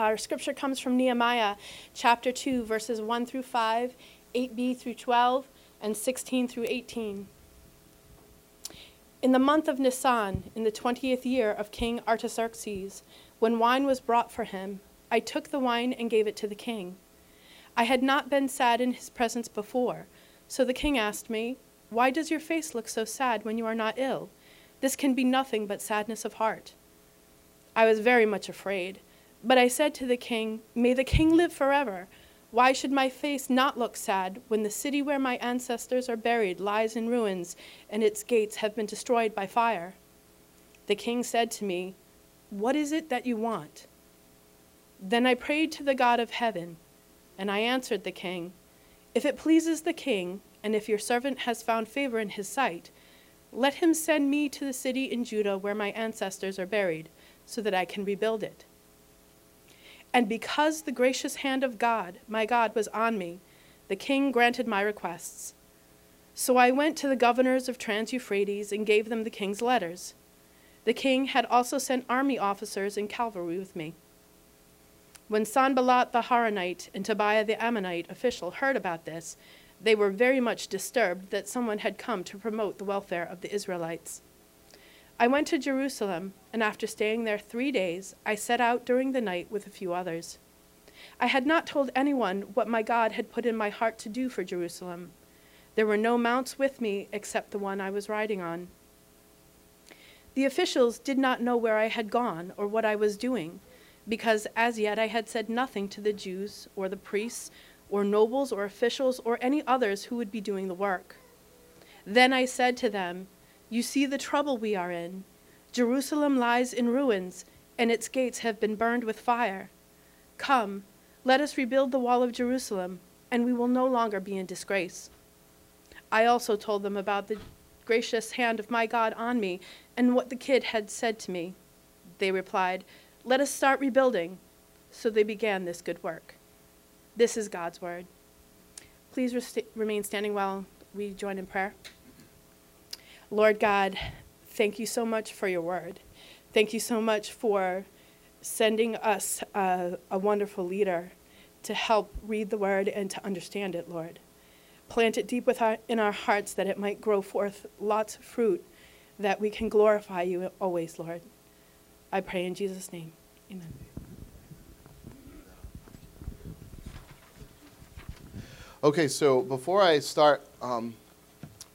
Our scripture comes from Nehemiah chapter 2, verses 1 through 5, 8b through 12, and 16 through 18. In the month of Nisan, in the twentieth year of King Artaxerxes, when wine was brought for him, I took the wine and gave it to the king. I had not been sad in his presence before, so the king asked me, Why does your face look so sad when you are not ill? This can be nothing but sadness of heart. I was very much afraid, but I said to the king, May the king live forever. Why should my face not look sad when the city where my ancestors are buried lies in ruins and its gates have been destroyed by fire? The king said to me, What is it that you want? Then I prayed to the God of heaven, and I answered the king, If it pleases the king, and if your servant has found favor in his sight, let him send me to the city in Judah where my ancestors are buried, so that I can rebuild it. And because the gracious hand of God, my God, was on me, the king granted my requests. So I went to the governors of Trans Euphrates and gave them the king's letters. The king had also sent army officers and cavalry with me. When Sanballat the Horonite and Tobiah the Ammonite official heard about this, they were very much disturbed that someone had come to promote the welfare of the Israelites. I went to Jerusalem, and after staying there three days, I set out during the night with a few others. I had not told anyone what my God had put in my heart to do for Jerusalem. There were no mounts with me except the one I was riding on. The officials did not know where I had gone or what I was doing, because as yet I had said nothing to the Jews or the priests or nobles or officials or any others who would be doing the work. Then I said to them, you see the trouble we are in. Jerusalem lies in ruins, and its gates have been burned with fire. Come, let us rebuild the wall of Jerusalem, and we will no longer be in disgrace. I also told them about the gracious hand of my God on me and what the kid had said to me. They replied, Let us start rebuilding. So they began this good work. This is God's word. Please remain standing while we join in prayer. Lord God, thank you so much for your word. Thank you so much for sending us a, a wonderful leader to help read the word and to understand it, Lord. Plant it deep our, in our hearts that it might grow forth lots of fruit, that we can glorify you always, Lord. I pray in Jesus' name. Amen. Okay, so before I start um,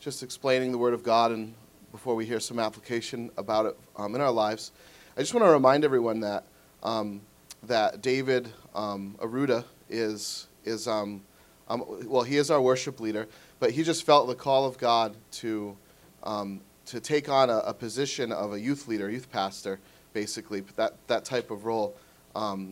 just explaining the Word of God and before we hear some application about it um, in our lives, I just want to remind everyone that um, that David um, Aruda is is um, um, well, he is our worship leader, but he just felt the call of God to um, to take on a, a, position of a youth leader, youth pastor, basically that that type of role.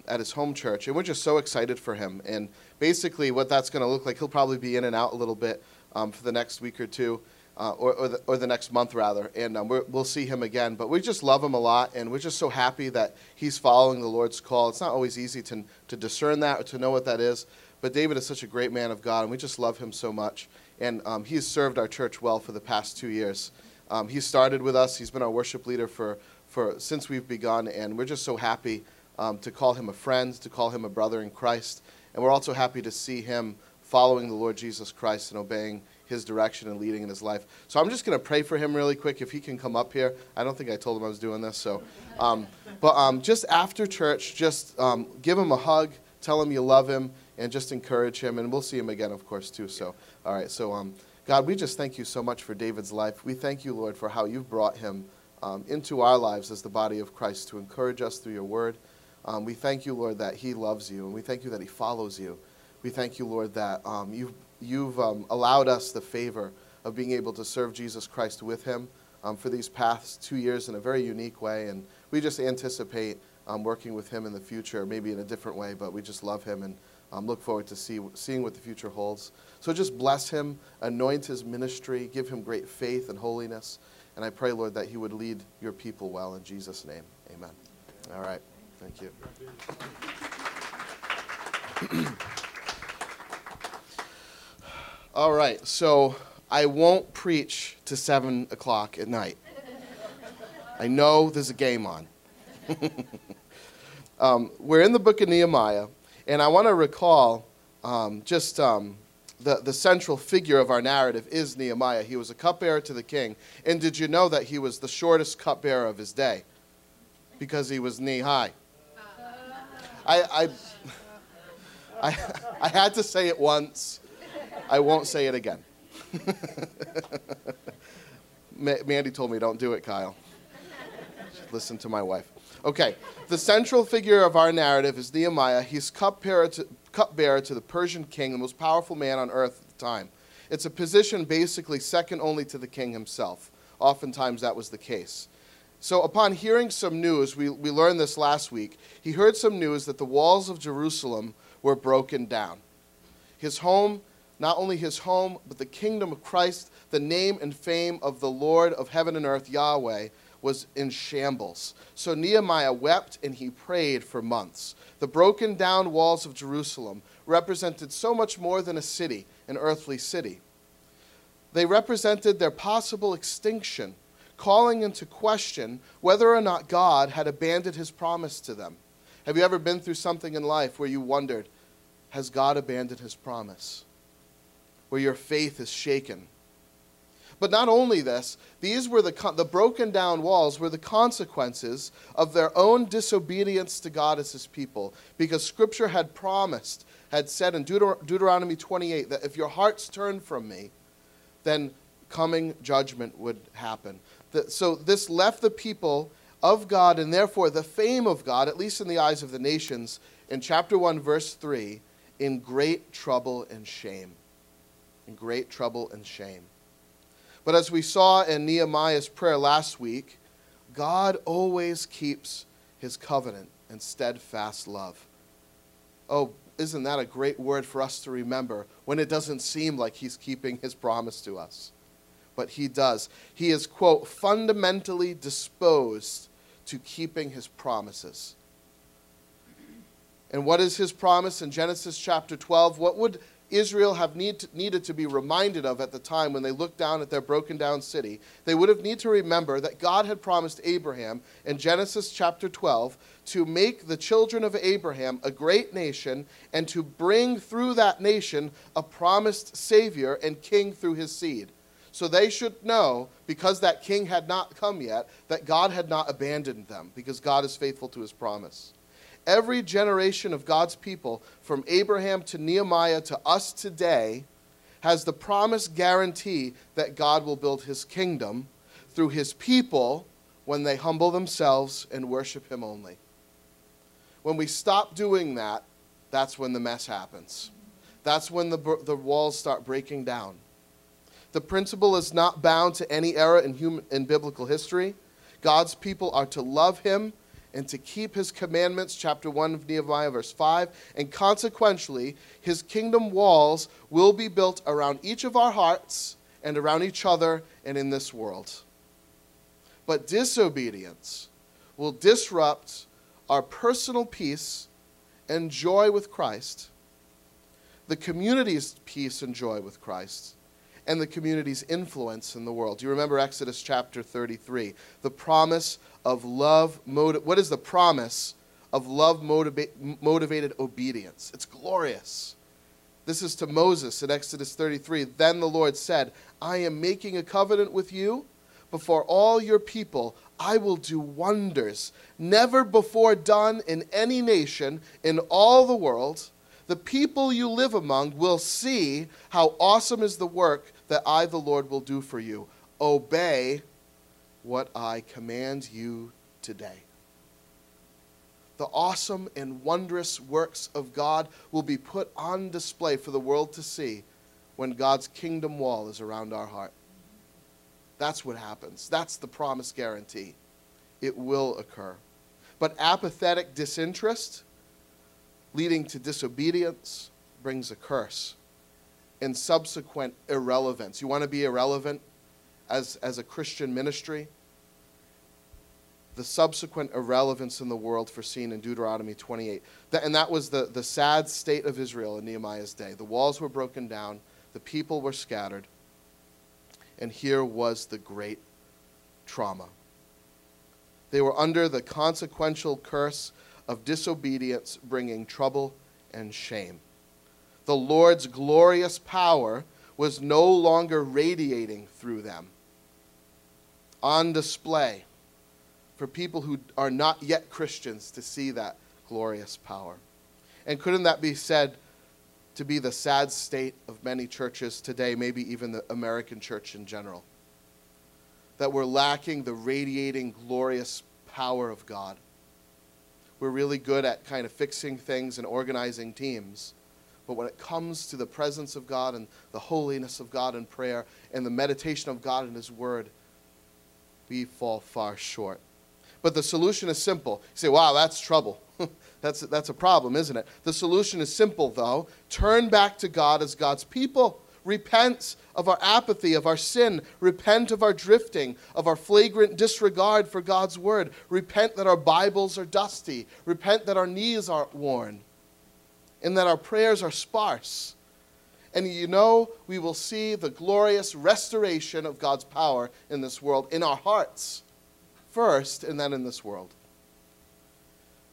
at his home church, and we're just so excited for him. And basically, what that's going to look like, he'll probably be in and out a little bit um, for the next week or two, uh, or, or the, or, the, next month rather, and um, we will see him again. But we just love him a lot, and we're just so happy that he's following the Lord's call. It's not always easy to, to discern that or to know what that is, but David is such a great man of God, and we just love him so much. And um, has served our church well for the past two years. Um, he started with us. He's been our worship leader for, for since we've begun, and we're just so happy um, to call him a friend, to call him a brother in Christ, and we're also happy to see him following the Lord Jesus Christ and obeying his direction and leading in his life. So I'm just going to pray for him really quick if he can come up here. I don't think I told him I was doing this. So, um, but um, just after church, just um, give him a hug, tell him you love him, and just encourage him. And we'll see him again, of course, too. So, all right. So, um, God, we just thank you so much for David's life. We thank you, Lord, for how you've brought him um, into our lives as the body of Christ to encourage us through your word. Um, we thank you, Lord, that he loves you, and we thank you that he follows you. We thank you, Lord, that you've you've um, allowed us the favor of being able to serve Jesus Christ with him um, for these past two years in a very unique way. And we just anticipate um, working with him in the future, maybe in a different way, but we just love him and um, look forward to see, seeing what the future holds. So just bless him, anoint his ministry, give him great faith and holiness. And I pray, Lord, that he would lead your people well in Jesus' name. Amen. All right. Thank you. All right, so I won't preach to 7 o'clock at night. I know there's a game on. Um, we're in the book of Nehemiah, and I want to recall um, just um, the, the central figure of our narrative is Nehemiah. He was a cupbearer to the king. And did you know that he was the shortest cupbearer of his day? Because he was knee high. I, I, I, I had to say it once. I won't say it again. Mandy told me, don't do it, Kyle. Listen to my wife. Okay, the central figure of our narrative is Nehemiah. He's cupbearer to, cupbearer to the Persian king, the most powerful man on earth at the time. It's a position basically second only to the king himself. Oftentimes that was the case. So, upon hearing some news, we, we learned this last week, he heard some news that the walls of Jerusalem were broken down. His home, not only his home, but the kingdom of Christ, the name and fame of the Lord of heaven and earth, Yahweh, was in shambles. So Nehemiah wept and he prayed for months. The broken down walls of Jerusalem represented so much more than a city, an earthly city. They represented their possible extinction, calling into question whether or not God had abandoned his promise to them. Have you ever been through something in life where you wondered, has God abandoned his promise? Where your faith is shaken? But not only this, these were the, the broken down walls were the consequences of their own disobedience to God as his people. Because Scripture had promised, had said in Deuter- Deuteronomy 28 that if your hearts turn from me, then coming judgment would happen. The, so this left the people of God and therefore the fame of God, at least in the eyes of the nations, in chapter 1, verse 3, in great trouble and shame. In great trouble and shame. But as we saw in Nehemiah's prayer last week, God always keeps his covenant and steadfast love. Oh, isn't that a great word for us to remember when it doesn't seem like he's keeping his promise to us? But he does. He is, quote, fundamentally disposed to keeping his promises. And what is his promise in Genesis chapter 12? What would Israel have need needed to be reminded of at the time when they looked down at their broken down city, they would have need to remember that God had promised Abraham in Genesis chapter 12 to make the children of Abraham a great nation and to bring through that nation a promised savior and king through his seed. So they should know, because that king had not come yet, that God had not abandoned them, because God is faithful to his promise. Every generation of God's people, from Abraham to Nehemiah to us today, has the promise guarantee that God will build his kingdom through his people when they humble themselves and worship him only. When we stop doing that, that's when the mess happens. That's when the, the walls start breaking down. The principle is not bound to any era in, human, in biblical history. God's people are to love him and to keep his commandments, chapter 1 of Nehemiah, verse 5. And consequently, his kingdom walls will be built around each of our hearts and around each other and in this world. But disobedience will disrupt our personal peace and joy with Christ, the community's peace and joy with Christ, and the community's influence in the world. You remember Exodus chapter 33? The promise of love. Motiv- what is the promise of love motiva- motivated obedience? It's glorious. This is to Moses in Exodus 33. Then the Lord said, I am making a covenant with you before all your people. I will do wonders never before done in any nation in all the world. The people you live among will see how awesome is the work that I, the Lord, will do for you. Obey what I command you today. The awesome and wondrous works of God will be put on display for the world to see when God's kingdom wall is around our heart. That's what happens. That's the promise guarantee. It will occur. But apathetic disinterest leading to disobedience brings a curse and subsequent irrelevance. You want to be irrelevant? as, as a Christian ministry, the subsequent irrelevance in the world foreseen in Deuteronomy 28. That, and that was the, the sad state of Israel in Nehemiah's day. The walls were broken down, the people were scattered, and here was the great trauma. They were under the consequential curse of disobedience, bringing trouble and shame. The Lord's glorious power was no longer radiating through them, on display for people who are not yet Christians to see that glorious power. And couldn't that be said to be the sad state of many churches today, maybe even the American church in general? That we're lacking the radiating, glorious power of God. We're really good at kind of fixing things and organizing teams. But when it comes to the presence of God and the holiness of God in prayer and the meditation of God in His Word, we fall far short. But the solution is simple. You say, wow, that's trouble. that's, that's a problem, isn't it? The solution is simple, though. Turn back to God as God's people. Repent of our apathy, of our sin. Repent of our drifting, of our flagrant disregard for God's word. Repent that our Bibles are dusty. Repent that our knees aren't worn. And that our prayers are sparse. And you know, we will see the glorious restoration of God's power in this world, in our hearts first, and then in this world.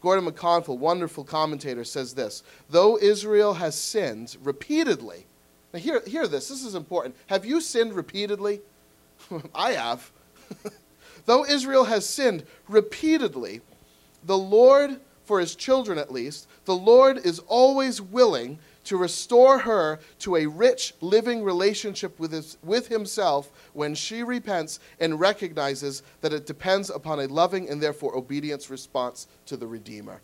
Gordon McConville, wonderful commentator, says this Though Israel has sinned repeatedly, now hear, hear this, this is important. Have you sinned repeatedly? I have. Though Israel has sinned repeatedly, the Lord, for his children at least, the Lord is always willing to restore her to a rich living relationship with, his, with himself when she repents and recognizes that it depends upon a loving and therefore obedience response to the Redeemer.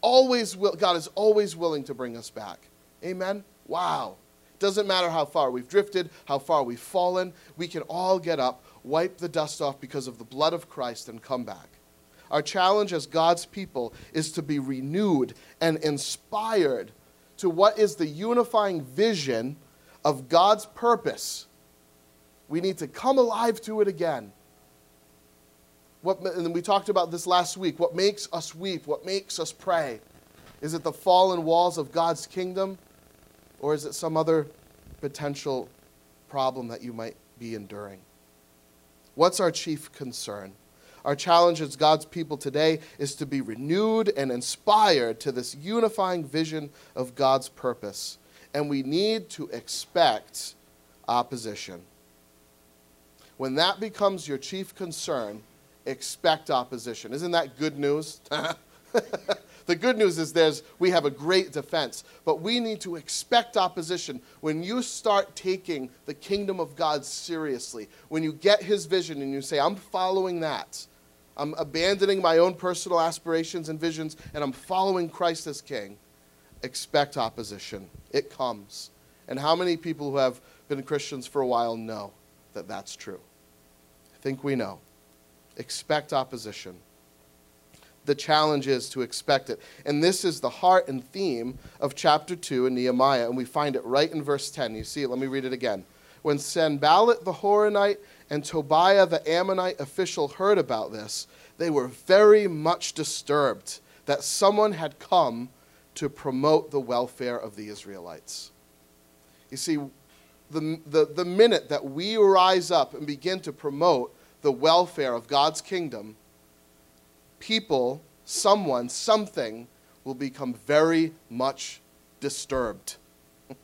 Always will, God is always willing to bring us back. Amen? Wow. Doesn't matter how far we've drifted, how far we've fallen, we can all get up, wipe the dust off because of the blood of Christ, and come back. Our challenge as God's people is to be renewed and inspired to what is the unifying vision of God's purpose. We need to come alive to it again. What, and we talked about this last week. What makes us weep? What makes us pray? Is it the fallen walls of God's kingdom? Or is it some other potential problem that you might be enduring? What's our chief concern? Our challenge as God's people today is to be renewed and inspired to this unifying vision of God's purpose. And we need to expect opposition. When that becomes your chief concern, expect opposition. Isn't that good news? the good news is there's we have a great defense, but we need to expect opposition. When you start taking the kingdom of God seriously, when you get his vision and you say, I'm following that, I'm abandoning my own personal aspirations and visions, and I'm following Christ as King, expect opposition. It comes. And how many people who have been Christians for a while know that that's true? I think we know. Expect opposition. The challenge is to expect it. And this is the heart and theme of chapter 2 in Nehemiah, and we find it right in verse 10. You see it? Let me read it again. When Sanballat the Horonite and Tobiah the Ammonite official heard about this, they were very much disturbed that someone had come to promote the welfare of the Israelites. You see, the, the, the minute that we rise up and begin to promote the welfare of God's kingdom, people, someone, something will become very much disturbed.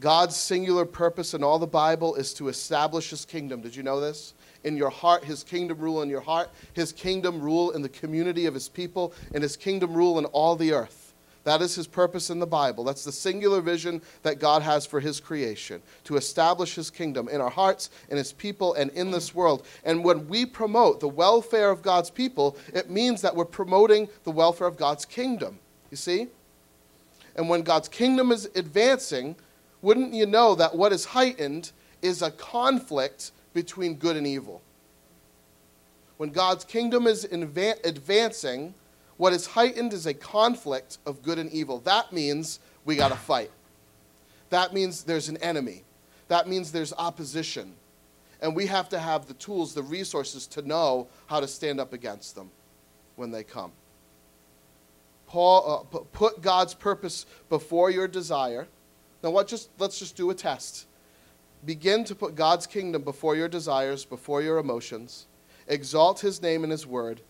God's singular purpose in all the Bible is to establish his kingdom. Did you know this? In your heart, his kingdom rule in your heart, his kingdom rule in the community of his people, and his kingdom rule in all the earth. That is his purpose in the Bible. That's the singular vision that God has for his creation to establish his kingdom in our hearts, in his people, and in this world. And when we promote the welfare of God's people, it means that we're promoting the welfare of God's kingdom. You see? And when God's kingdom is advancing, wouldn't you know that what is heightened is a conflict between good and evil? When God's kingdom is advancing, what is heightened is a conflict of good and evil. That means we got to fight. That means there's an enemy. That means there's opposition. And we have to have the tools, the resources to know how to stand up against them when they come. Paul, uh, put God's purpose before your desire now, what just, let's just do a test. Begin to put God's kingdom before your desires, before your emotions. Exalt his name and his word.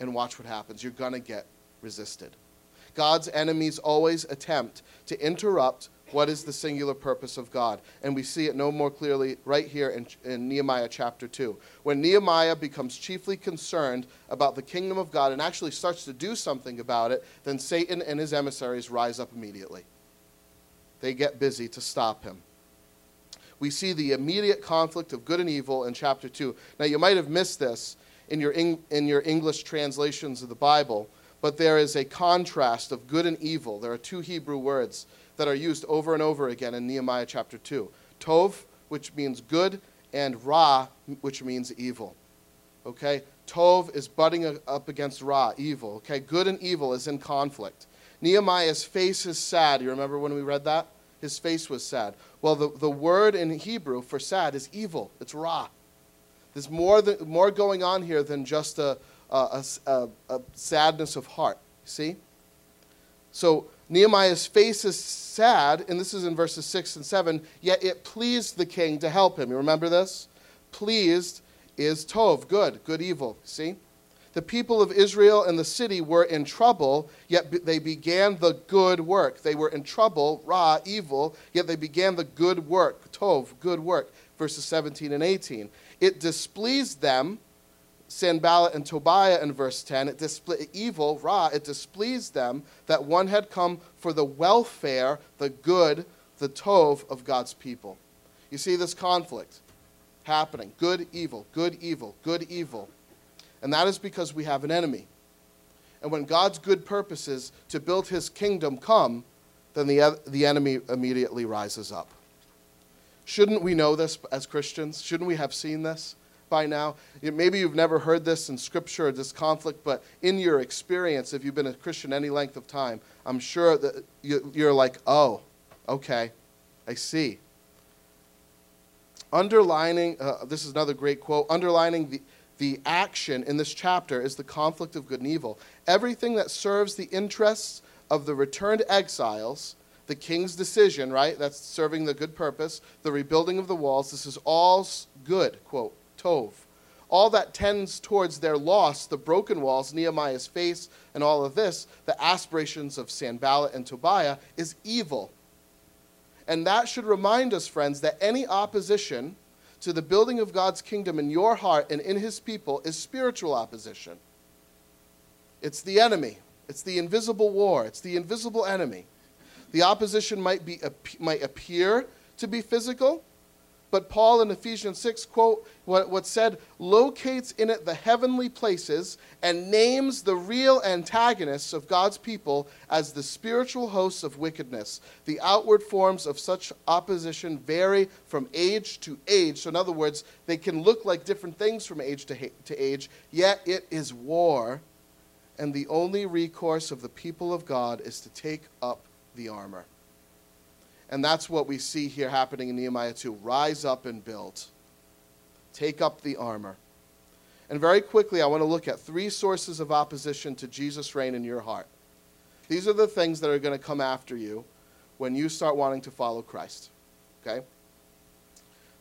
And watch what happens. You're going to get resisted. God's enemies always attempt to interrupt what is the singular purpose of God. And we see it no more clearly right here in, in, Nehemiah chapter 2. When Nehemiah becomes chiefly concerned about the kingdom of God and actually starts to do something about it, then Satan and his emissaries rise up immediately. They get busy to stop him. We see the immediate conflict of good and evil in chapter 2. Now, you might have missed this in your, in your English translations of the Bible, but there is a contrast of good and evil. There are two Hebrew words that are used over and over again in Nehemiah chapter 2 Tov, which means good, and Ra, which means evil. Okay? Tov is butting up against Ra, evil. Okay? Good and evil is in conflict. Nehemiah's face is sad. You remember when we read that? His face was sad. Well, the, the word in Hebrew for sad is evil, it's Ra. There's more, than, more going on here than just a, a, a, a sadness of heart. See? So Nehemiah's face is sad, and this is in verses 6 and 7, yet it pleased the king to help him. You remember this? Pleased is Tov, good, good, evil. See? The people of Israel and the city were in trouble, yet they began the good work. They were in trouble, Ra, evil, yet they began the good work, Tov, good work. Verses 17 and 18. It displeased them Sanballat and Tobiah in verse 10, it display, evil, Ra, it displeased them that one had come for the welfare, the good, the tov of God's people. You see this conflict happening good, evil, good, evil, good, evil. And that is because we have an enemy. And when God's good purposes to build his kingdom come, then the, the enemy immediately rises up. Shouldn't we know this as Christians? Shouldn't we have seen this? by now. Maybe you've never heard this in Scripture or this conflict, but in your experience, if you've been a Christian any length of time, I'm sure that you're like, oh, okay, I see. Underlining, uh, this is another great quote, underlining the, the action in this chapter is the conflict of good and evil. Everything that serves the interests of the returned exiles, the king's decision, right? That's serving the good purpose, the rebuilding of the walls, this is all good, quote Tov. All that tends towards their loss, the broken walls, Nehemiah's face, and all of this, the aspirations of Sanballat and Tobiah, is evil. And that should remind us, friends, that any opposition to the building of God's kingdom in your heart and in his people is spiritual opposition. It's the enemy, it's the invisible war, it's the invisible enemy. The opposition might, be, might appear to be physical, but Paul in Ephesians 6, quote, what, what said, locates in it the heavenly places and names the real antagonists of God's people as the spiritual hosts of wickedness. The outward forms of such opposition vary from age to age. So, in other words, they can look like different things from age to, to age, yet it is war. And the only recourse of the people of God is to take up the armor. And that's what we see here happening in Nehemiah 2. Rise up and build. Take up the armor. And very quickly, I want to look at three sources of opposition to Jesus' reign in your heart. These are the things that are going to come after you when you start wanting to follow Christ. Okay?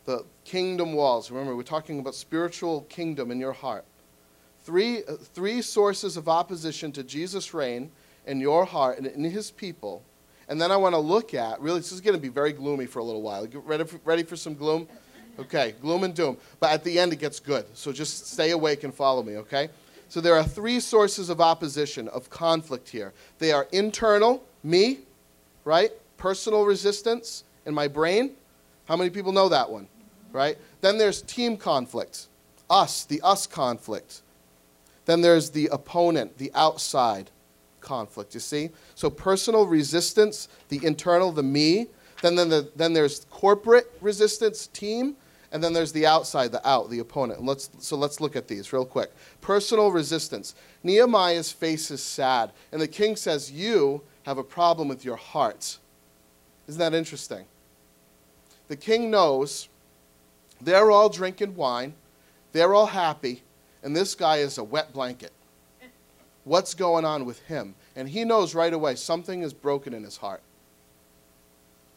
The kingdom walls. Remember, we're talking about spiritual kingdom in your heart. Three, uh, three sources of opposition to Jesus' reign in your heart and in his people and then I want to look at, really, this is going to be very gloomy for a little while. Get ready for, ready for some gloom? Okay, gloom and doom. But at the end, it gets good. So just stay awake and follow me, okay? So there are three sources of opposition, of conflict here. They are internal, me, right? Personal resistance in my brain. How many people know that one, right? Then there's team conflict, us, the us conflict. Then there's the opponent, the outside conflict, you see? So personal resistance, the internal, the me. Then, then, the, then there's corporate resistance, team. And then there's the outside, the out, the opponent. And let's, so let's look at these real quick. Personal resistance. Nehemiah's face is sad. And the king says, You have a problem with your heart. Isn't that interesting? The king knows they're all drinking wine, they're all happy, and this guy is a wet blanket what's going on with him. And he knows right away something is broken in his heart.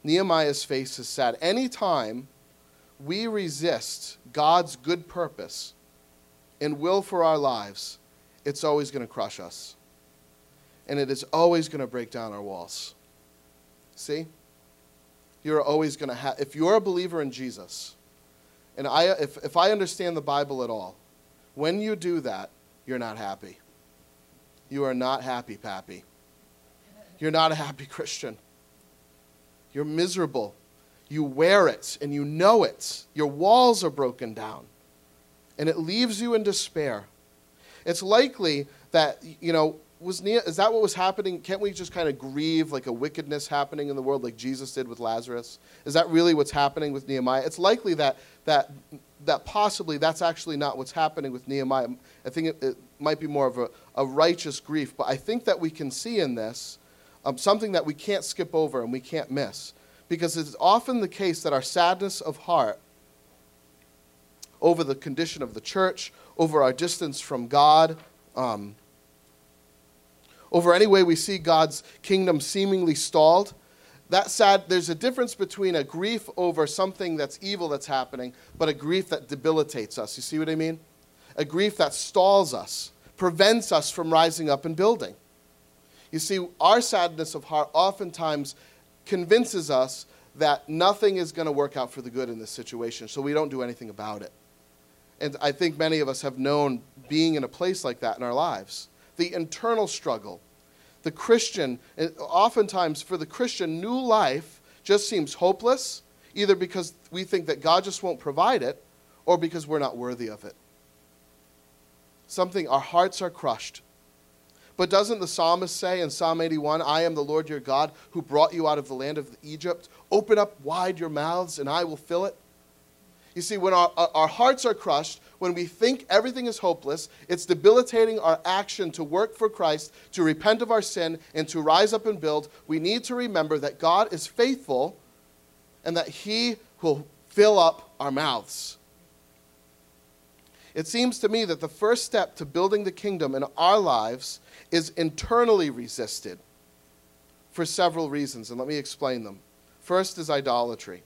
Nehemiah's face is sad. Anytime we resist God's good purpose and will for our lives, it's always going to crush us. And it is always going to break down our walls. See? You're always going to have, if you're a believer in Jesus, and I, if, if I understand the Bible at all, when you do that, you're not happy. You are not happy, Pappy. You're not a happy Christian. You're miserable. You wear it and you know it. Your walls are broken down. And it leaves you in despair. It's likely that, you know, was ne- is that what was happening? Can't we just kind of grieve like a wickedness happening in the world like Jesus did with Lazarus? Is that really what's happening with Nehemiah? It's likely that, that, that possibly that's actually not what's happening with Nehemiah. I think it, it might be more of a, a righteous grief, but I think that we can see in this um, something that we can't skip over and we can't miss. Because it's often the case that our sadness of heart over the condition of the church, over our distance from God, um, over any way we see God's kingdom seemingly stalled. That sad, there's a difference between a grief over something that's evil that's happening, but a grief that debilitates us. You see what I mean? A grief that stalls us, prevents us from rising up and building. You see, our sadness of heart oftentimes convinces us that nothing is going to work out for the good in this situation, so we don't do anything about it. And I think many of us have known being in a place like that in our lives the internal struggle. The Christian, eh, oftentimes for the Christian, new life just seems hopeless, either because we think that God just won't provide it or because we're not worthy of it. Something, our hearts are crushed. But doesn't the psalmist say in Psalm 81, I am the Lord your God who brought you out of the land of Egypt? Open up wide your mouths and I will fill it. You see, when our, our hearts are crushed, when we think everything is hopeless, it's debilitating our action to work for Christ, to repent of our sin, and to rise up and build. We need to remember that God is faithful and that He will fill up our mouths. It seems to me that the first step to building the kingdom in our lives is internally resisted for several reasons, and let me explain them. First is idolatry.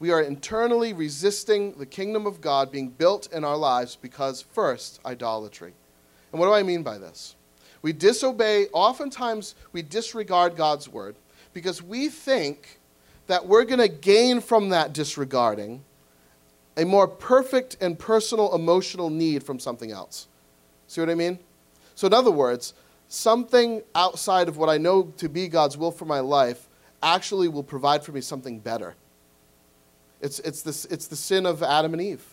We are internally resisting the kingdom of God being built in our lives because, first, idolatry. And what do I mean by this? We disobey, oftentimes, we disregard God's word because we think that we're going to gain from that disregarding a more perfect and personal emotional need from something else. See what I mean? So, in other words, something outside of what I know to be God's will for my life actually will provide for me something better. It's, it's, this, it's the sin of Adam and Eve.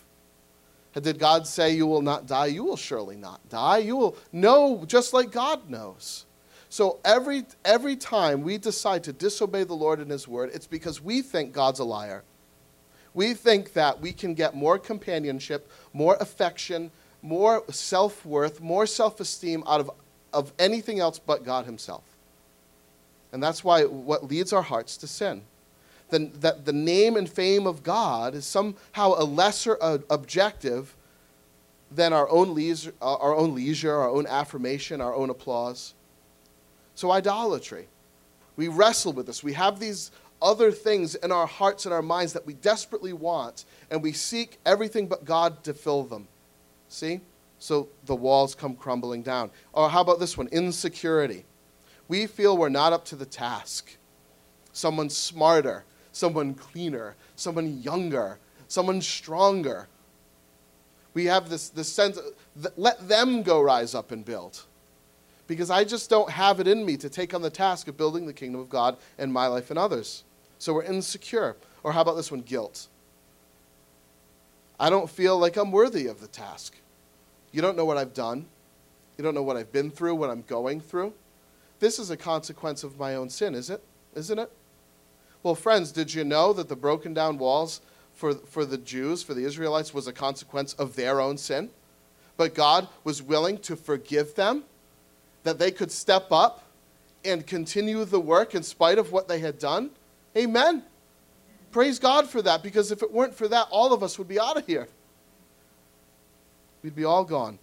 Did God say you will not die? You will surely not die. You will know just like God knows. So every, every time we decide to disobey the Lord and His word, it's because we think God's a liar. We think that we can get more companionship, more affection, more self worth, more self esteem out of, of anything else but God Himself. And that's why what leads our hearts to sin the, that the name and fame of God is somehow a lesser uh, objective than our own, leisure, uh, our own leisure, our own affirmation, our own applause. So, idolatry. We wrestle with this. We have these other things in our hearts and our minds that we desperately want, and we seek everything but God to fill them. See? So the walls come crumbling down. Or how about this one? Insecurity. We feel we're not up to the task. Someone smarter, someone cleaner, someone younger, someone stronger. We have this, this sense, let them go rise up and build. Because I just don't have it in me to take on the task of building the kingdom of God in my life and others. So we're insecure. Or how about this one? Guilt. I don't feel like I'm worthy of the task. You don't know what I've done. You don't know what I've been through, what I'm going through. This is a consequence of my own sin, is it? Isn't it? Well, friends, did you know that the broken down walls for, for the Jews, for the Israelites, was a consequence of their own sin? But God was willing to forgive them, that they could step up and continue the work in spite of what they had done? Amen. Praise God for that, because if it weren't for that, all of us would be out of here. We'd be all gone.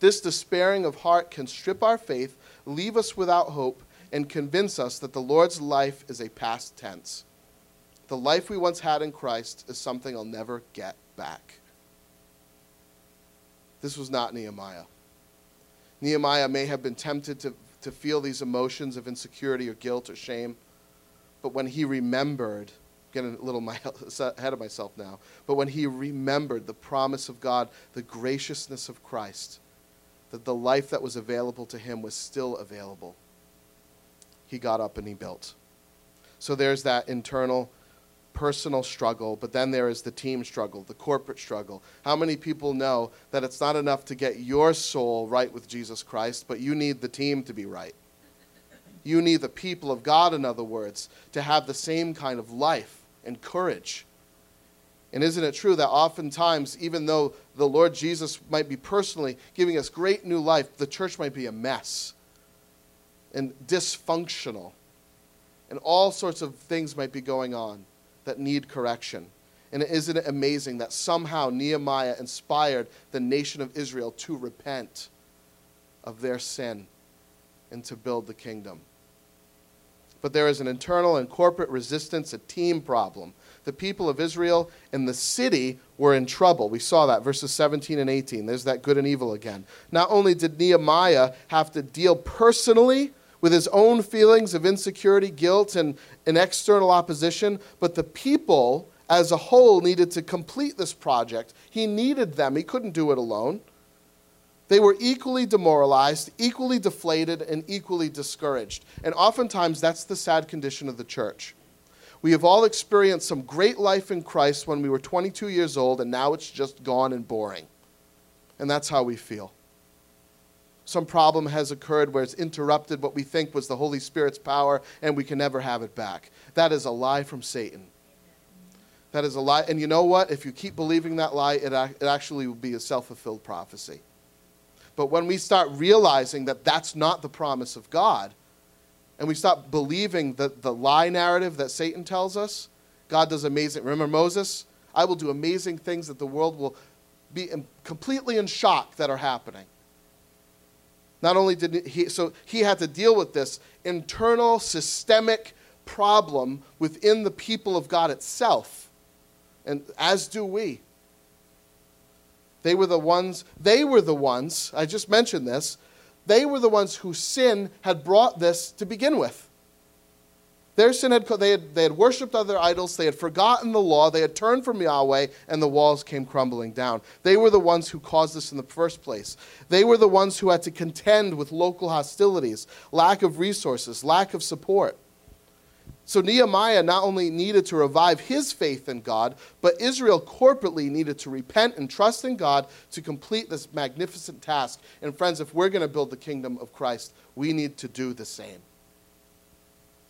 This despairing of heart can strip our faith, leave us without hope, and convince us that the Lord's life is a past tense. The life we once had in Christ is something I'll never get back. This was not Nehemiah. Nehemiah may have been tempted to, to feel these emotions of insecurity or guilt or shame, but when he remembered, getting a little my, ahead of myself now, but when he remembered the promise of God, the graciousness of Christ, that the life that was available to him was still available, he got up and he built. So there's that internal personal struggle, but then there is the team struggle, the corporate struggle. How many people know that it's not enough to get your soul right with Jesus Christ, but you need the team to be right? You need the people of God, in other words, to have the same kind of life and courage. And isn't it true that oftentimes, even though the Lord Jesus might be personally giving us great new life, the church might be a mess and dysfunctional, and all sorts of things might be going on that need correction. And isn't it amazing that somehow Nehemiah inspired the nation of Israel to repent of their sin and to build the kingdom? But there is an internal and corporate resistance, a team problem. The people of Israel and the city were in trouble. We saw that, verses 17 and 18. There's that good and evil again. Not only did Nehemiah have to deal personally with his own feelings of insecurity, guilt, and, and external opposition, but the people as a whole needed to complete this project. He needed them, he couldn't do it alone. They were equally demoralized, equally deflated, and equally discouraged. And oftentimes, that's the sad condition of the church. We have all experienced some great life in Christ when we were 22 years old, and now it's just gone and boring. And that's how we feel some problem has occurred where it's interrupted what we think was the Holy Spirit's power and we can never have it back. That is a lie from Satan. That is a lie. And you know what? If you keep believing that lie, it, it actually will be a self fulfilled prophecy. But when we start realizing that that's not the promise of God, and we stop believing the, the lie narrative that Satan tells us, God does amazing. Remember Moses? I will do amazing things that the world will be completely in shock that are happening. Not only did he, so he had to deal with this internal systemic problem within the people of God itself. And as do we. They were the ones, they were the ones, I just mentioned this, they were the ones whose sin had brought this to begin with. Their sin had, they had, they had worshipped other idols, they had forgotten the law, they had turned from Yahweh, and the walls came crumbling down. They were the ones who caused this in the first place. They were the ones who had to contend with local hostilities, lack of resources, lack of support. So Nehemiah not only needed to revive his faith in God, but Israel corporately needed to repent and trust in God to complete this magnificent task. And friends, if we're going to build the kingdom of Christ, we need to do the same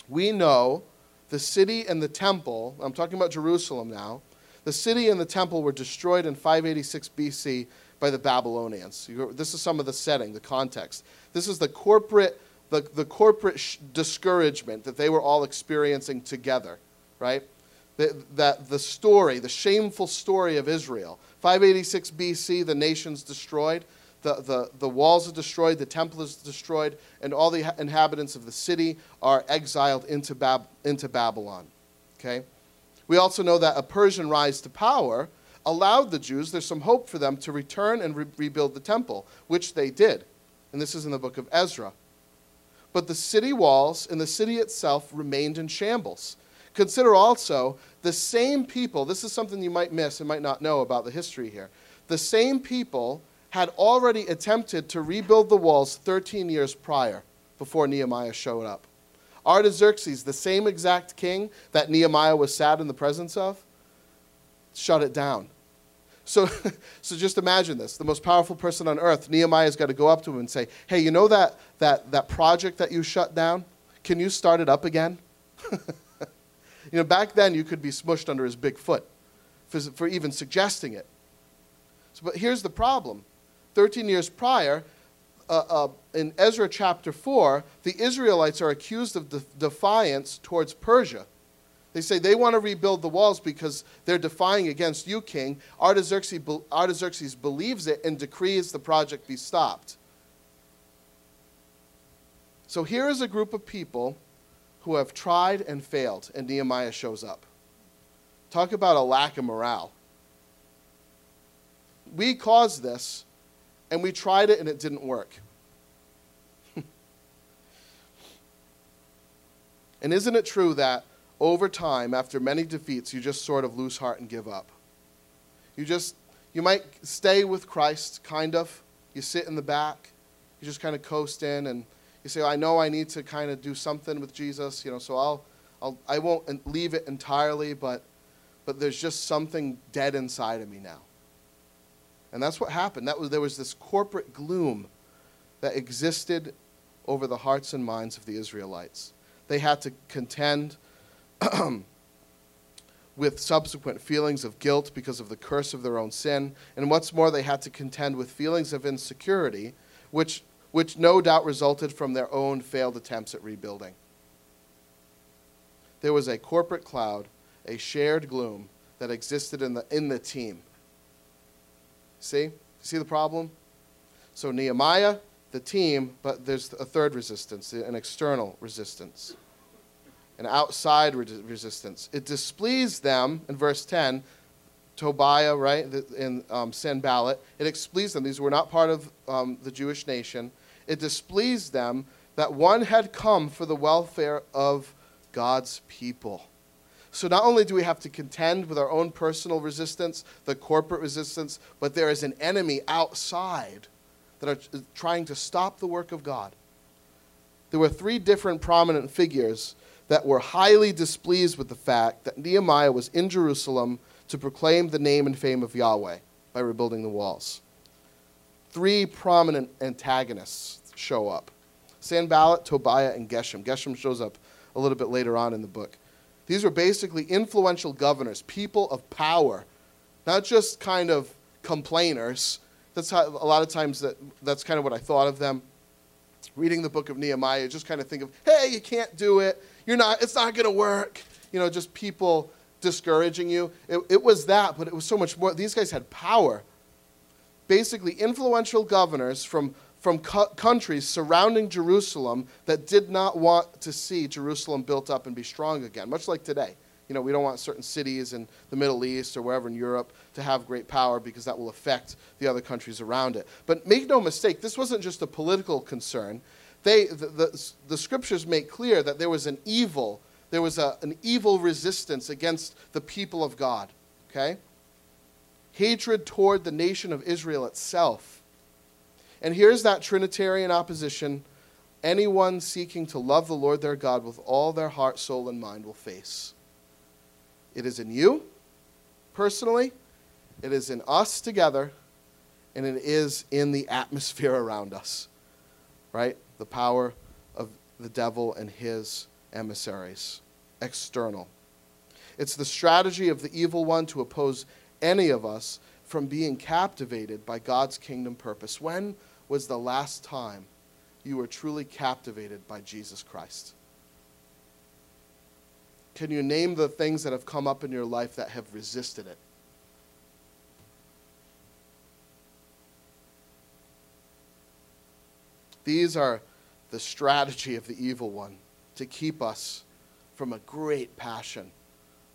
we know the city and the temple, I'm talking about Jerusalem now, the city and the temple were destroyed in 586 BC by the Babylonians. This is some of the setting, the context. This is the corporate, the, the corporate sh- discouragement that they were all experiencing together, right? That, that the story, the shameful story of Israel. 586 BC, the nation's destroyed the, the, the walls are destroyed, the temple is destroyed, and all the inhabitants of the city are exiled into, Bab- into Babylon. Okay? We also know that a Persian rise to power allowed the Jews, there's some hope for them to return and re- rebuild the temple, which they did. And this is in the book of Ezra. But the city walls and the city itself remained in shambles. Consider also the same people, this is something you might miss and might not know about the history here. The same people had already attempted to rebuild the walls 13 years prior before Nehemiah showed up. Artaxerxes, the same exact king that Nehemiah was sad in the presence of, shut it down. So, so just imagine this the most powerful person on earth, Nehemiah's got to go up to him and say, Hey, you know that, that, that project that you shut down? Can you start it up again? you know, back then you could be smushed under his big foot for, for even suggesting it. So, but here's the problem 13 years prior, uh, uh, in Ezra chapter 4, the Israelites are accused of de- defiance towards Persia. They say they want to rebuild the walls because they're defying against you, king. Artaxerxes, Artaxerxes believes it and decrees the project be stopped. So here is a group of people who have tried and failed, and Nehemiah shows up. Talk about a lack of morale. We caused this and we tried it and it didn't work. and isn't it true that over time, after many defeats, you just sort of lose heart and give up? You just, you might stay with Christ, kind of. You sit in the back, you just kind of coast in, and you say, I know I need to kind of do something with Jesus, you know, so I'll, I'll, I won't leave it entirely, but, but there's just something dead inside of me now. And that's what happened. That was, there was this corporate gloom that existed over the hearts and minds of the Israelites. They had to contend with subsequent feelings of guilt because of the curse of their own sin. And what's more, they had to contend with feelings of insecurity, which, which no doubt resulted from their own failed attempts at rebuilding. There was a corporate cloud, a shared gloom that existed in the, in the team. See? See the problem? So, Nehemiah, the team, but there's a third resistance, an external resistance an outside resistance. It displeased them, in verse 10, Tobiah, right, in um, Sanballat, it displeased them. These were not part of um, the Jewish nation. It displeased them that one had come for the welfare of God's people. So not only do we have to contend with our own personal resistance, the corporate resistance, but there is an enemy outside that are trying to stop the work of God. There were three different prominent figures that were highly displeased with the fact that Nehemiah was in Jerusalem to proclaim the name and fame of Yahweh by rebuilding the walls. Three prominent antagonists show up Sanballat, Tobiah, and Geshem. Geshem shows up a little bit later on in the book. These were basically influential governors, people of power, not just kind of complainers. That's how a lot of times that, that's kind of what I thought of them. Reading the book of Nehemiah, just kind of think of, hey, you can't do it. You're not, it's not going to work. You know, just people discouraging you. It, it was that, but it was so much more. These guys had power. Basically, influential governors from, from co- countries surrounding Jerusalem that did not want to see Jerusalem built up and be strong again, much like today. You know, we don't want certain cities in the Middle East or wherever in Europe to have great power because that will affect the other countries around it. But make no mistake, this wasn't just a political concern they, the, the, the, scriptures make clear that there was an evil, there was a, an evil resistance against the people of God. Okay? Hatred toward the nation of Israel itself. And here's that Trinitarian opposition anyone seeking to love the Lord their God with all their heart, soul, and mind will face. It is in you, personally, it is in us together, and it is in the atmosphere around us. Right? the power of the devil and his emissaries. External. It's the strategy of the evil one to oppose any of us from being captivated by God's kingdom purpose. When was the last time you were truly captivated by Jesus Christ? Can you name the things that have come up in your life that have resisted it? These are the strategy of the evil one to keep us from a great passion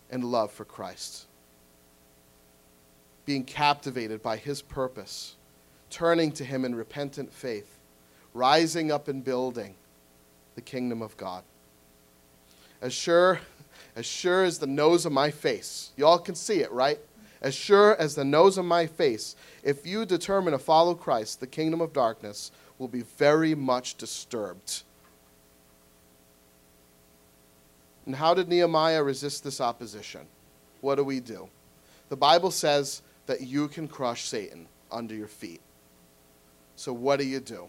and love for Christ. Being captivated by his purpose, turning to him in repentant faith, rising up and building the kingdom of God. As sure as sure as the nose of my face. You all can see it, right? As sure as the nose of my face. If you determine to follow Christ, the kingdom of darkness will be very much disturbed. And how did Nehemiah resist this opposition? What do we do? The Bible says that you can crush Satan under your feet. So, what do you do?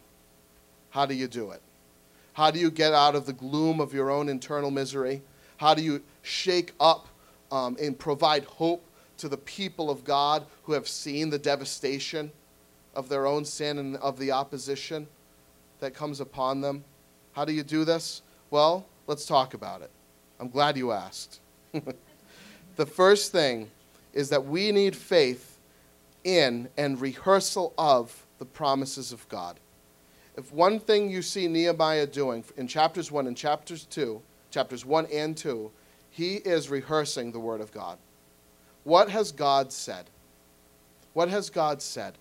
How do you do it? How do you get out of the gloom of your own internal misery? How do you shake up um, and provide hope to the people of God who have seen the devastation of their own sin and of the opposition that comes upon them. How do you do this? Well, let's talk about it. I'm glad you asked. the first thing is that we need faith in and rehearsal of the promises of God. If one thing you see Nehemiah doing in chapters 1 and chapters 2, chapters 1 and 2, he is rehearsing the Word of God. What has God said? What has God said?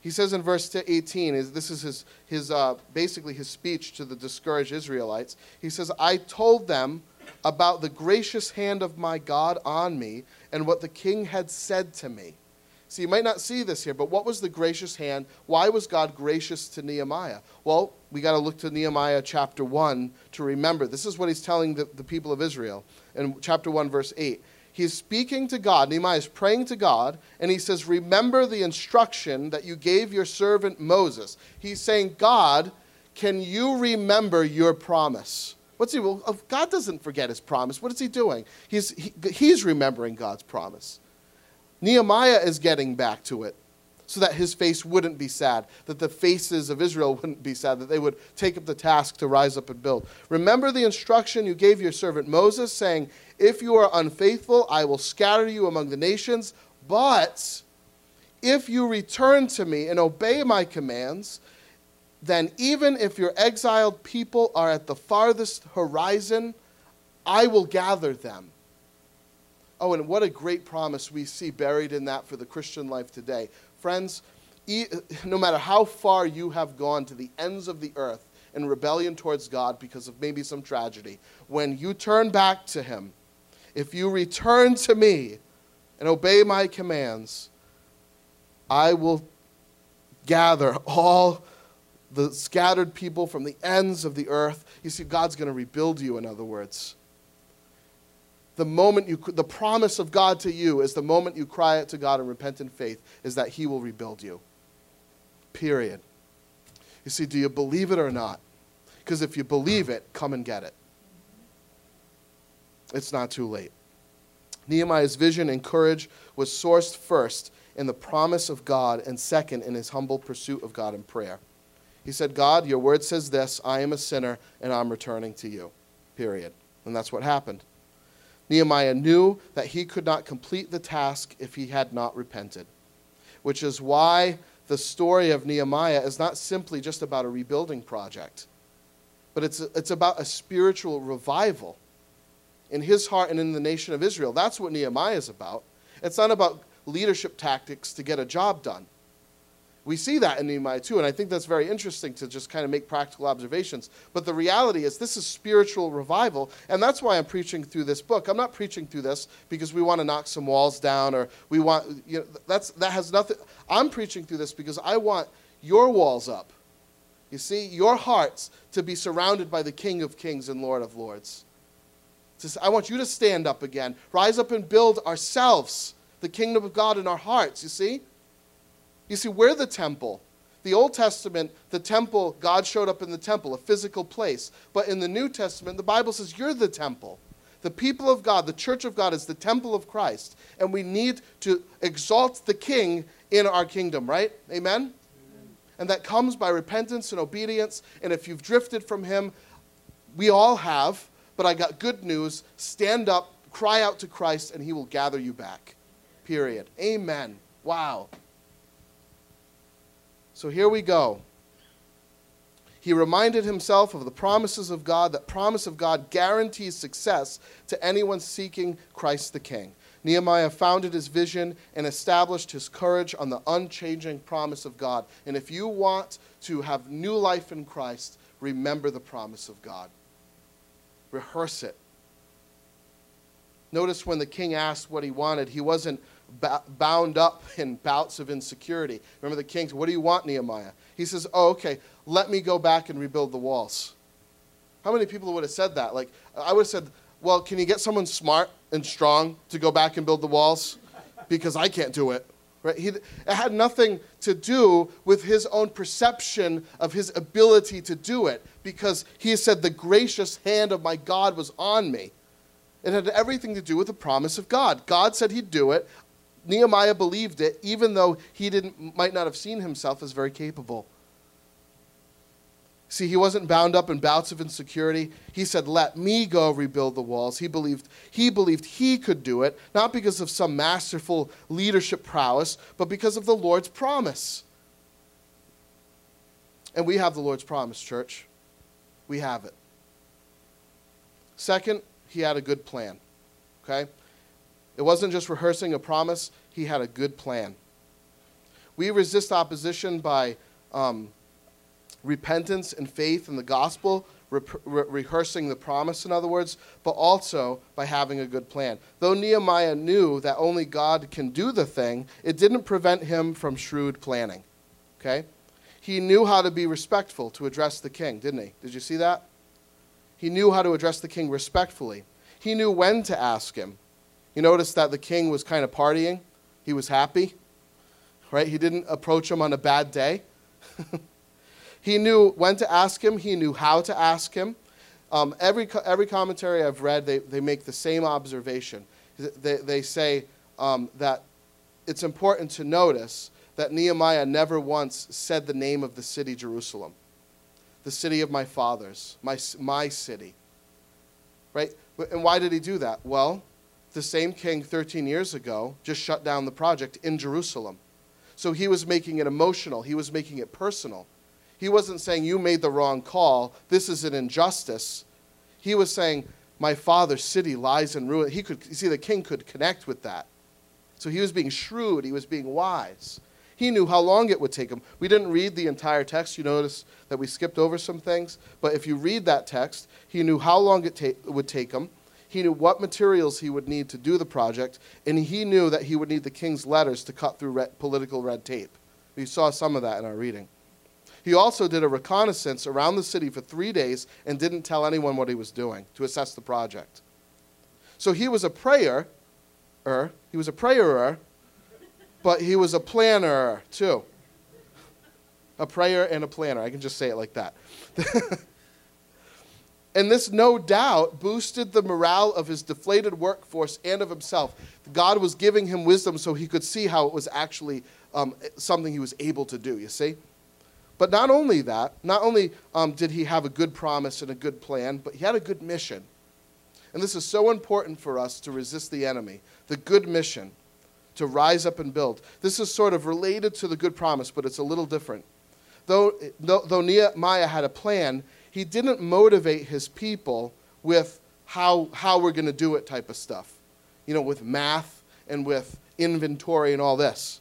He says in verse 18, is, this is his, his uh, basically his speech to the discouraged Israelites. He says, I told them about the gracious hand of my God on me and what the king had said to me. See, you might not see this here, but what was the gracious hand? Why was God gracious to Nehemiah? Well, we got to look to Nehemiah chapter 1 to remember. This is what he's telling the, the people of Israel in chapter 1, verse 8. He's speaking to God. Nehemiah is praying to God, and he says, Remember the instruction that you gave your servant Moses. He's saying, God, can you remember your promise? What's he? Well, God doesn't forget his promise. What is he doing? He's, he, he's remembering God's promise. Nehemiah is getting back to it so that his face wouldn't be sad, that the faces of Israel wouldn't be sad, that they would take up the task to rise up and build. Remember the instruction you gave your servant Moses, saying, If you are unfaithful, I will scatter you among the nations, but if you return to me and obey my commands, then even if your exiled people are at the farthest horizon, I will gather them Oh, and what a great promise we see buried in that for the Christian life today. Friends, no matter how far you have gone to the ends of the earth in rebellion towards God because of maybe some tragedy, when you turn back to Him, if you return to me and obey my commands, I will gather all the scattered people from the ends of the earth. You see, God's going to rebuild you, in other words the moment you, the promise of God to you is the moment you cry out to God in repentant faith is that He will rebuild you. Period. You see, do you believe it or not? Because if you believe it, come and get it. It's not too late. Nehemiah's vision and courage was sourced first in the promise of God and second in his humble pursuit of God in prayer. He said, God, your word says this I am a sinner and I'm returning to you. Period. And that's what happened. Nehemiah knew that he could not complete the task if he had not repented, which is why the story of Nehemiah is not simply just about a rebuilding project, but it's, it's about a spiritual revival in his heart and in the nation of Israel. That's what Nehemiah is about. It's not about leadership tactics to get a job done. We see that in Nehemiah too, and I think that's very interesting to just kind of make practical observations. But the reality is, this is spiritual revival, and that's why I'm preaching through this book. I'm not preaching through this because we want to knock some walls down or we want, you know, that's, that has nothing. I'm preaching through this because I want your walls up. You see, your hearts to be surrounded by the King of Kings and Lord of Lords. I want you to stand up again, rise up and build ourselves, the kingdom of God in our hearts, you see? You see, we're the temple. The Old Testament, the temple, God showed up in the temple, a physical place. But in the New Testament, the Bible says you're the temple. The people of God, the church of God, is the temple of Christ. And we need to exalt the king in our kingdom, right? Amen? Amen? And that comes by repentance and obedience. And if you've drifted from him, we all have. But I got good news. Stand up, cry out to Christ, and he will gather you back. Period. Amen. Wow. So here we go. He reminded himself of the promises of God. That promise of God guarantees success to anyone seeking Christ the King. Nehemiah founded his vision and established his courage on the unchanging promise of God. And if you want to have new life in Christ, remember the promise of God. Rehearse it. Notice when the king asked what he wanted, he wasn't bound up in bouts of insecurity. Remember the king, what do you want, Nehemiah? He says, oh, okay, let me go back and rebuild the walls. How many people would have said that? Like, I would have said, well, can you get someone smart and strong to go back and build the walls? Because I can't do it. Right? He, it had nothing to do with his own perception of his ability to do it, because he said, The gracious hand of my God was on me. It had everything to do with the promise of God. God said he'd do it. Nehemiah believed it, even though he didn't, might not have seen himself as very capable. See, he wasn't bound up in bouts of insecurity. He said, "Let me go rebuild the walls." He believed he believed he could do it, not because of some masterful leadership prowess, but because of the Lord's promise. And we have the Lord's promise, church. We have it. Second, he had a good plan. Okay? It wasn't just rehearsing a promise, he had a good plan. We resist opposition by um, repentance and faith in the gospel, re- re- rehearsing the promise, in other words, but also by having a good plan. Though Nehemiah knew that only God can do the thing, it didn't prevent him from shrewd planning. Okay? He knew how to be respectful to address the king, didn't he? Did you see that? He knew how to address the king respectfully. He knew when to ask him. You notice that the king was kind of partying, he was happy, right? He didn't approach him on a bad day. he knew when to ask him, he knew how to ask him. Um, every, every commentary I've read, they, they make the same observation. They, they say um, that it's important to notice that Nehemiah never once said the name of the city, Jerusalem, the city of my fathers, my, my city. Right? And why did he do that? Well, the same king 13 years ago just shut down the project in Jerusalem. So he was making it emotional, he was making it personal. He wasn't saying, You made the wrong call, this is an injustice. He was saying, My father's city lies in ruin. He could, see, the king could connect with that. So he was being shrewd, he was being wise. He knew how long it would take him. We didn't read the entire text. You notice that we skipped over some things. But if you read that text, he knew how long it ta- would take him. He knew what materials he would need to do the project. And he knew that he would need the king's letters to cut through political red tape. We saw some of that in our reading. He also did a reconnaissance around the city for three days and didn't tell anyone what he was doing to assess the project. So he was a prayer, he was a prayerer, but he was a planner too. A prayer and a planner. I can just say it like that. and this, no doubt, boosted the morale of his deflated workforce and of himself. God was giving him wisdom so he could see how it was actually um, something he was able to do, you see? But not only that, not only um, did he have a good promise and a good plan, but he had a good mission. And this is so important for us to resist the enemy the good mission to rise up and build. This is sort of related to the good promise, but it's a little different. Though, though, though Nehemiah had a plan, he didn't motivate his people with how, how we're going to do it type of stuff, you know, with math and with inventory and all this.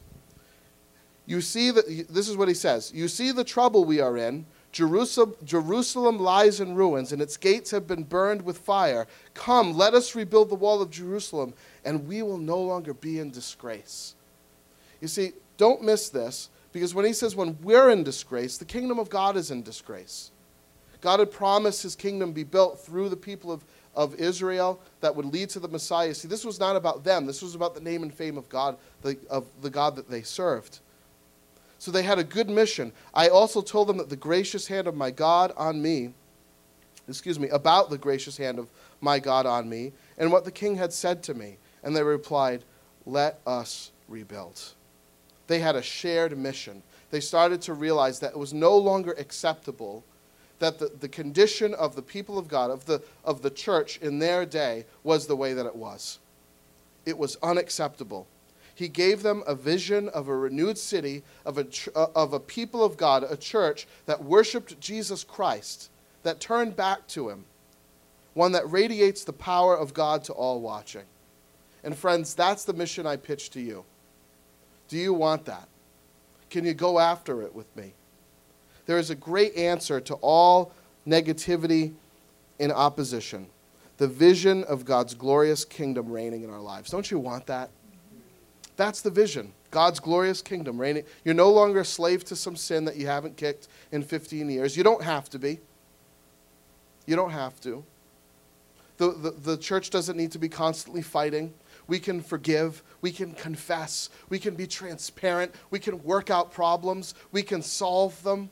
You see that this is what he says. You see the trouble we are in. Jerusalem, Jerusalem lies in ruins, and its gates have been burned with fire. Come, let us rebuild the wall of Jerusalem, and we will no longer be in disgrace. You see, don't miss this, because when he says when we're in disgrace, the kingdom of God is in disgrace. God had promised his kingdom be built through the people of, of Israel that would lead to the Messiah. See, this was not about them, this was about the name and fame of God, the, of the God that they served. So they had a good mission. I also told them that the gracious hand of my God on me, excuse me, about the gracious hand of my God on me, and what the king had said to me. And they replied, Let us rebuild. They had a shared mission. They started to realize that it was no longer acceptable that the, the condition of the people of God, of the, of the church in their day, was the way that it was. It was unacceptable. He gave them a vision of a renewed city, of a, uh, of a people of God, a church that worshiped Jesus Christ, that turned back to Him, one that radiates the power of God to all watching. And friends, that's the mission I pitch to you. Do you want that? Can you go after it with me? There is a great answer to all negativity and opposition the vision of God's glorious kingdom reigning in our lives. Don't you want that? That's the vision. God's glorious kingdom reigning. You're no longer a slave to some sin that you haven't kicked in 15 years. You don't have to be. You don't have to. The, the, the church doesn't need to be constantly fighting. We can forgive. We can confess. We can be transparent. We can work out problems. We can solve them.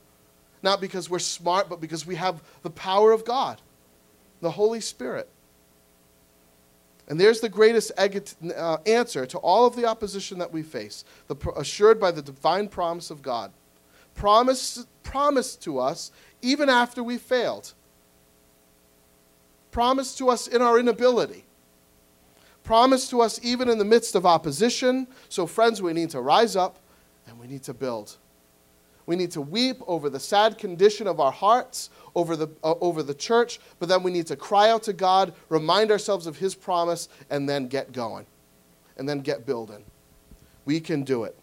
Not because we're smart, but because we have the power of God, the Holy Spirit. And there's the greatest uh, answer to all of the opposition that we face, assured by the divine promise of God. Promised, promised to us even after we failed. Promised to us in our inability. Promised to us even in the midst of opposition. So, friends, we need to rise up and we need to build. We need to weep over the sad condition of our hearts, over the, uh, over the church, but then we need to cry out to God, remind ourselves of His promise, and then get going. And then get building. We can do it.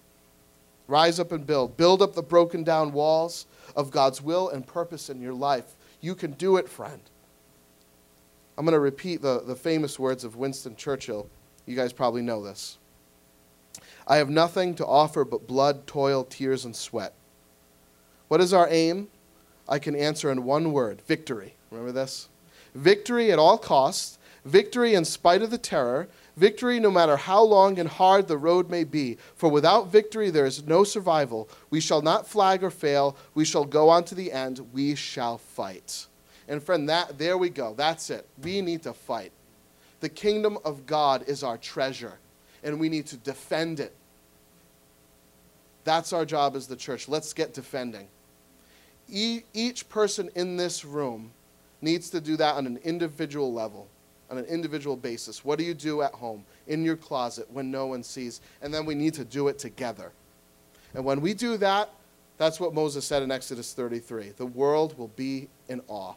Rise up and build. Build up the broken down walls of God's will and purpose in your life. You can do it, friend. I'm going to repeat the, the famous words of Winston Churchill. You guys probably know this. I have nothing to offer but blood, toil, tears, and sweat. What is our aim? I can answer in one word victory. Remember this? Victory at all costs, victory in spite of the terror, victory no matter how long and hard the road may be. For without victory there is no survival. We shall not flag or fail. We shall go on to the end. We shall fight. And friend, that there we go. That's it. We need to fight. The kingdom of God is our treasure, and we need to defend it. That's our job as the church. Let's get defending. Each person in this room needs to do that on an individual level, on an individual basis. What do you do at home, in your closet, when no one sees? And then we need to do it together. And when we do that, that's what Moses said in Exodus 33 the world will be in awe.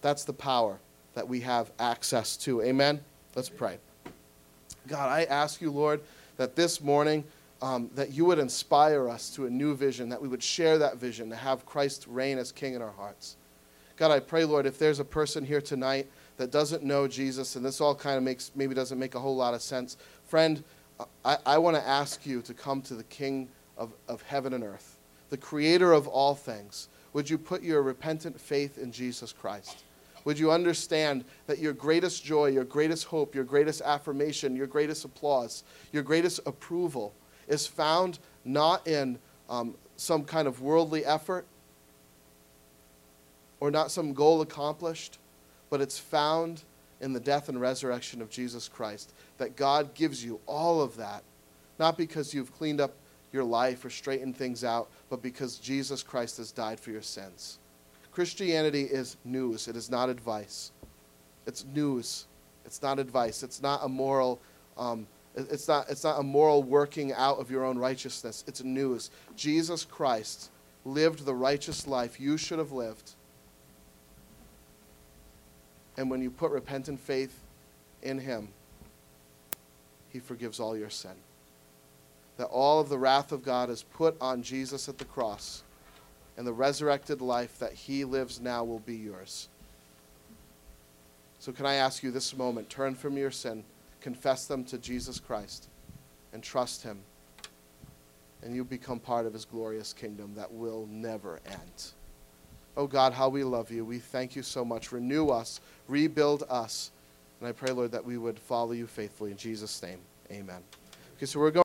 That's the power that we have access to. Amen? Let's pray. God, I ask you, Lord, that this morning, um, that you would inspire us to a new vision, that we would share that vision, to have Christ reign as King in our hearts. God, I pray, Lord, if there's a person here tonight that doesn't know Jesus, and this all kind of makes maybe doesn't make a whole lot of sense, friend, I, I want to ask you to come to the King of, of heaven and earth, the creator of all things. Would you put your repentant faith in Jesus Christ? Would you understand that your greatest joy, your greatest hope, your greatest affirmation, your greatest applause, your greatest approval is found not in um, some kind of worldly effort or not some goal accomplished, but it's found in the death and resurrection of Jesus Christ. That God gives you all of that, not because you've cleaned up your life or straightened things out, but because Jesus Christ has died for your sins. Christianity is news, it is not advice. It's news, it's not advice. It's not a moral. Um, it's not, it's not a moral working out of your own righteousness. It's news. Jesus Christ lived the righteous life you should have lived. And when you put repentant faith in Him, He forgives all your sin. That all of the wrath of God is put on Jesus at the cross, and the resurrected life that He lives now will be yours. So, can I ask you this moment turn from your sin confess them to Jesus Christ, and trust Him, and you become part of His glorious kingdom that will never end. Oh God, how we love you. We thank you so much. Renew us, rebuild us. And I pray, Lord, that we would follow you faithfully. In Jesus' name, amen. Okay, so we're going.